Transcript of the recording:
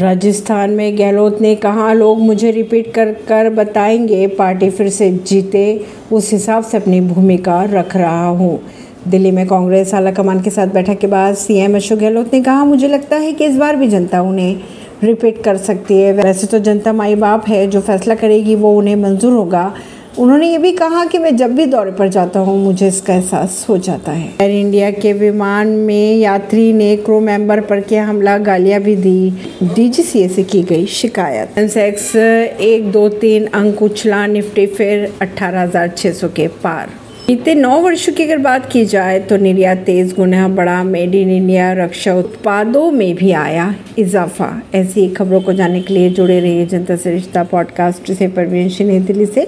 राजस्थान में गहलोत ने कहा, लोग मुझे रिपीट कर कर बताएँगे, पार्टी फिर से जीते, उस हिसाब से अपनी भूमिका रख रहा हूँ। दिल्ली में कांग्रेस आला कमान के साथ बैठक के बाद सीएम अशोक गहलोत ने कहा, मुझे लगता है कि इस बार भी जनता उन्हें रिपीट कर सकती है। वैसे तो जनता माई बाप है, जो फैसला करेगी वो उन्हें मंजूर होगा। उन्होंने ये भी कहा कि मैं जब भी दौरे पर जाता हूँ मुझे इसका एहसास हो जाता है। एयर इंडिया के विमान में यात्री ने क्रू मेंबर पर किया हमला गालियाँ भी दी। डीजीसीए से की गई शिकायत। सेंसेक्स एक दो तीन अंक उछला निफ्टी फिर 18,600 के पार। बीते नौ वर्षों की अगर बात की जाए तो निर्यात तेज गुना बढ़ा मेड इन इंडिया रक्षा उत्पादों में भी आया इजाफा। ऐसी खबरों को जानने के लिए जुड़े रहिए जनता से रिश्ता पॉडकास्ट से परवीन नई दिल्ली से।